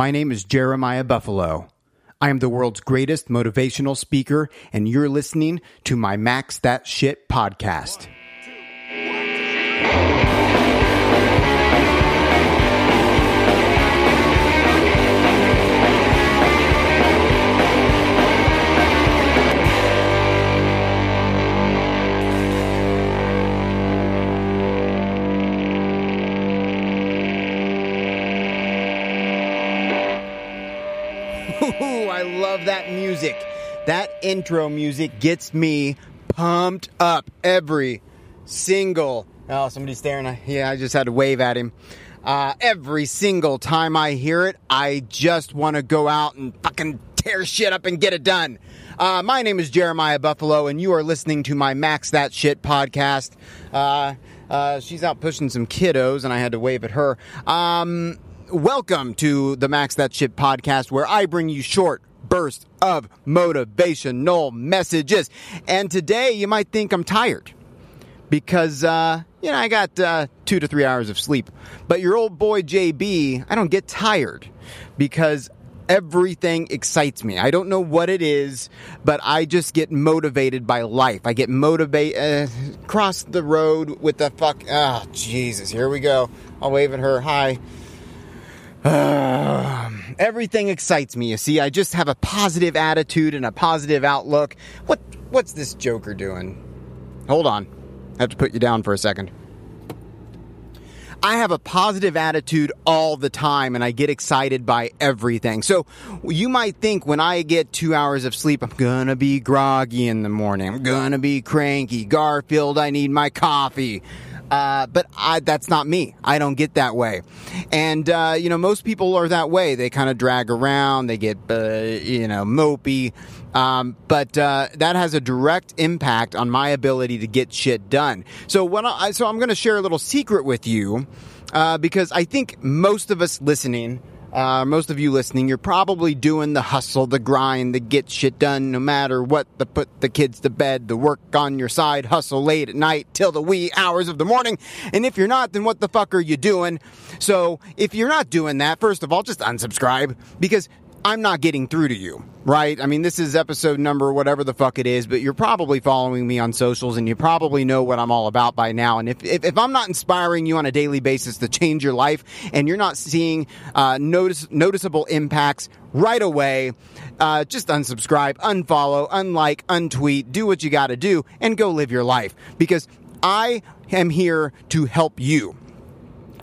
My name is Jeremiah Buffalo. I am the world's greatest motivational speaker, and you're listening to my Max That Shit podcast. Ooh, I love that music. That intro music gets me pumped up every single. Oh, somebody's staring. Yeah, I just had to wave at him. Uh, every single time I hear it, I just want to go out and fucking tear shit up and get it done. Uh, my name is Jeremiah Buffalo, and you are listening to my Max That Shit podcast. Uh, uh, she's out pushing some kiddos, and I had to wave at her. Um, welcome to the Max That Shit podcast, where I bring you short bursts of motivational messages. And today, you might think I'm tired because uh, you know I got uh, two to three hours of sleep. But your old boy JB, I don't get tired because everything excites me. I don't know what it is, but I just get motivated by life. I get motivated. Uh, cross the road with the fuck. Oh Jesus! Here we go. I'll wave at her. Hi. Everything excites me. You see, I just have a positive attitude and a positive outlook. What what's this Joker doing? Hold on. I have to put you down for a second. I have a positive attitude all the time and I get excited by everything. So you might think when I get two hours of sleep, I'm gonna be groggy in the morning. I'm gonna be cranky. Garfield, I need my coffee. Uh, but I, that's not me. I don't get that way. And, uh, you know, most people are that way. They kind of drag around, they get, uh, you know, mopey. Um, but uh, that has a direct impact on my ability to get shit done. So when I, so I'm going to share a little secret with you uh, because I think most of us listening uh, most of you listening, you're probably doing the hustle, the grind, the get shit done, no matter what, the put the kids to bed, the work on your side, hustle late at night till the wee hours of the morning. And if you're not, then what the fuck are you doing? So if you're not doing that, first of all, just unsubscribe because I'm not getting through to you, right? I mean, this is episode number, whatever the fuck it is, but you're probably following me on socials and you probably know what I'm all about by now. And if, if, if I'm not inspiring you on a daily basis to change your life and you're not seeing uh, notice, noticeable impacts right away, uh, just unsubscribe, unfollow, unlike, untweet, do what you got to do and go live your life because I am here to help you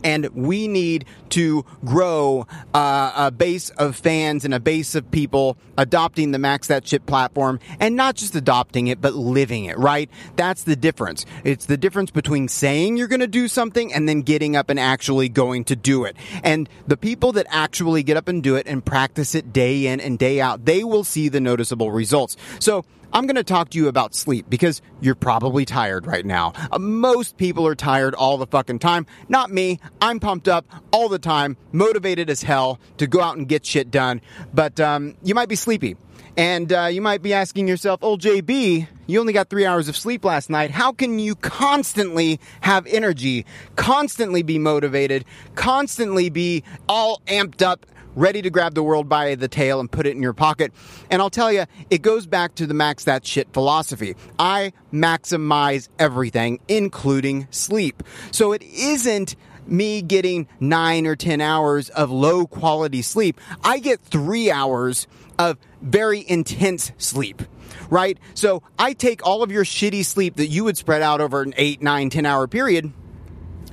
and we need to grow uh, a base of fans and a base of people adopting the Max That Shit platform and not just adopting it, but living it, right? That's the difference. It's the difference between saying you're going to do something and then getting up and actually going to do it. And the people that actually get up and do it and practice it day in and day out, they will see the noticeable results. So I'm going to talk to you about sleep because you're probably tired right now. Uh, most people are tired all the fucking time. Not me. I'm pumped up all the time, motivated as hell to go out and get shit done. But um, you might be sleepy. And uh, you might be asking yourself, oh, JB, you only got three hours of sleep last night. How can you constantly have energy, constantly be motivated, constantly be all amped up ready to grab the world by the tail and put it in your pocket. And I'll tell you, it goes back to the max that shit philosophy. I maximize everything, including sleep. So it isn't me getting nine or 10 hours of low quality sleep. I get three hours of very intense sleep right? So I take all of your shitty sleep that you would spread out over an eight, nine, 10 hour period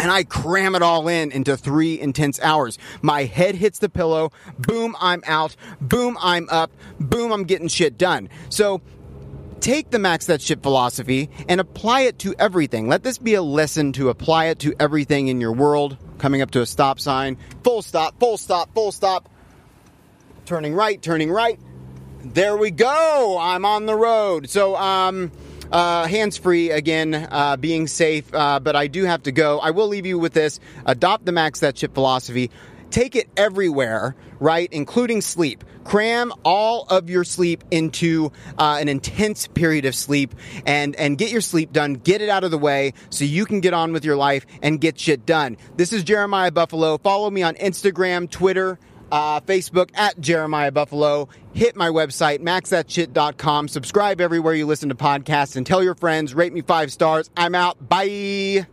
and I cram it all in into three intense hours. My head hits the pillow. Boom, I'm out. Boom, I'm up. Boom, I'm getting shit done. So take the max that shit philosophy and apply it to everything. Let this be a lesson to apply it to everything in your world. Coming up to a stop sign. Full stop, full stop, full stop. Turning right, turning right. There we go. I'm on the road. So, um, uh, hands free again, uh, being safe, uh, but I do have to go. I will leave you with this adopt the max that shit philosophy. Take it everywhere, right? Including sleep. Cram all of your sleep into uh, an intense period of sleep and, and get your sleep done. Get it out of the way so you can get on with your life and get shit done. This is Jeremiah Buffalo. Follow me on Instagram, Twitter, uh, Facebook at Jeremiah Buffalo. Hit my website, maxthatshit.com. Subscribe everywhere you listen to podcasts and tell your friends. Rate me five stars. I'm out. Bye.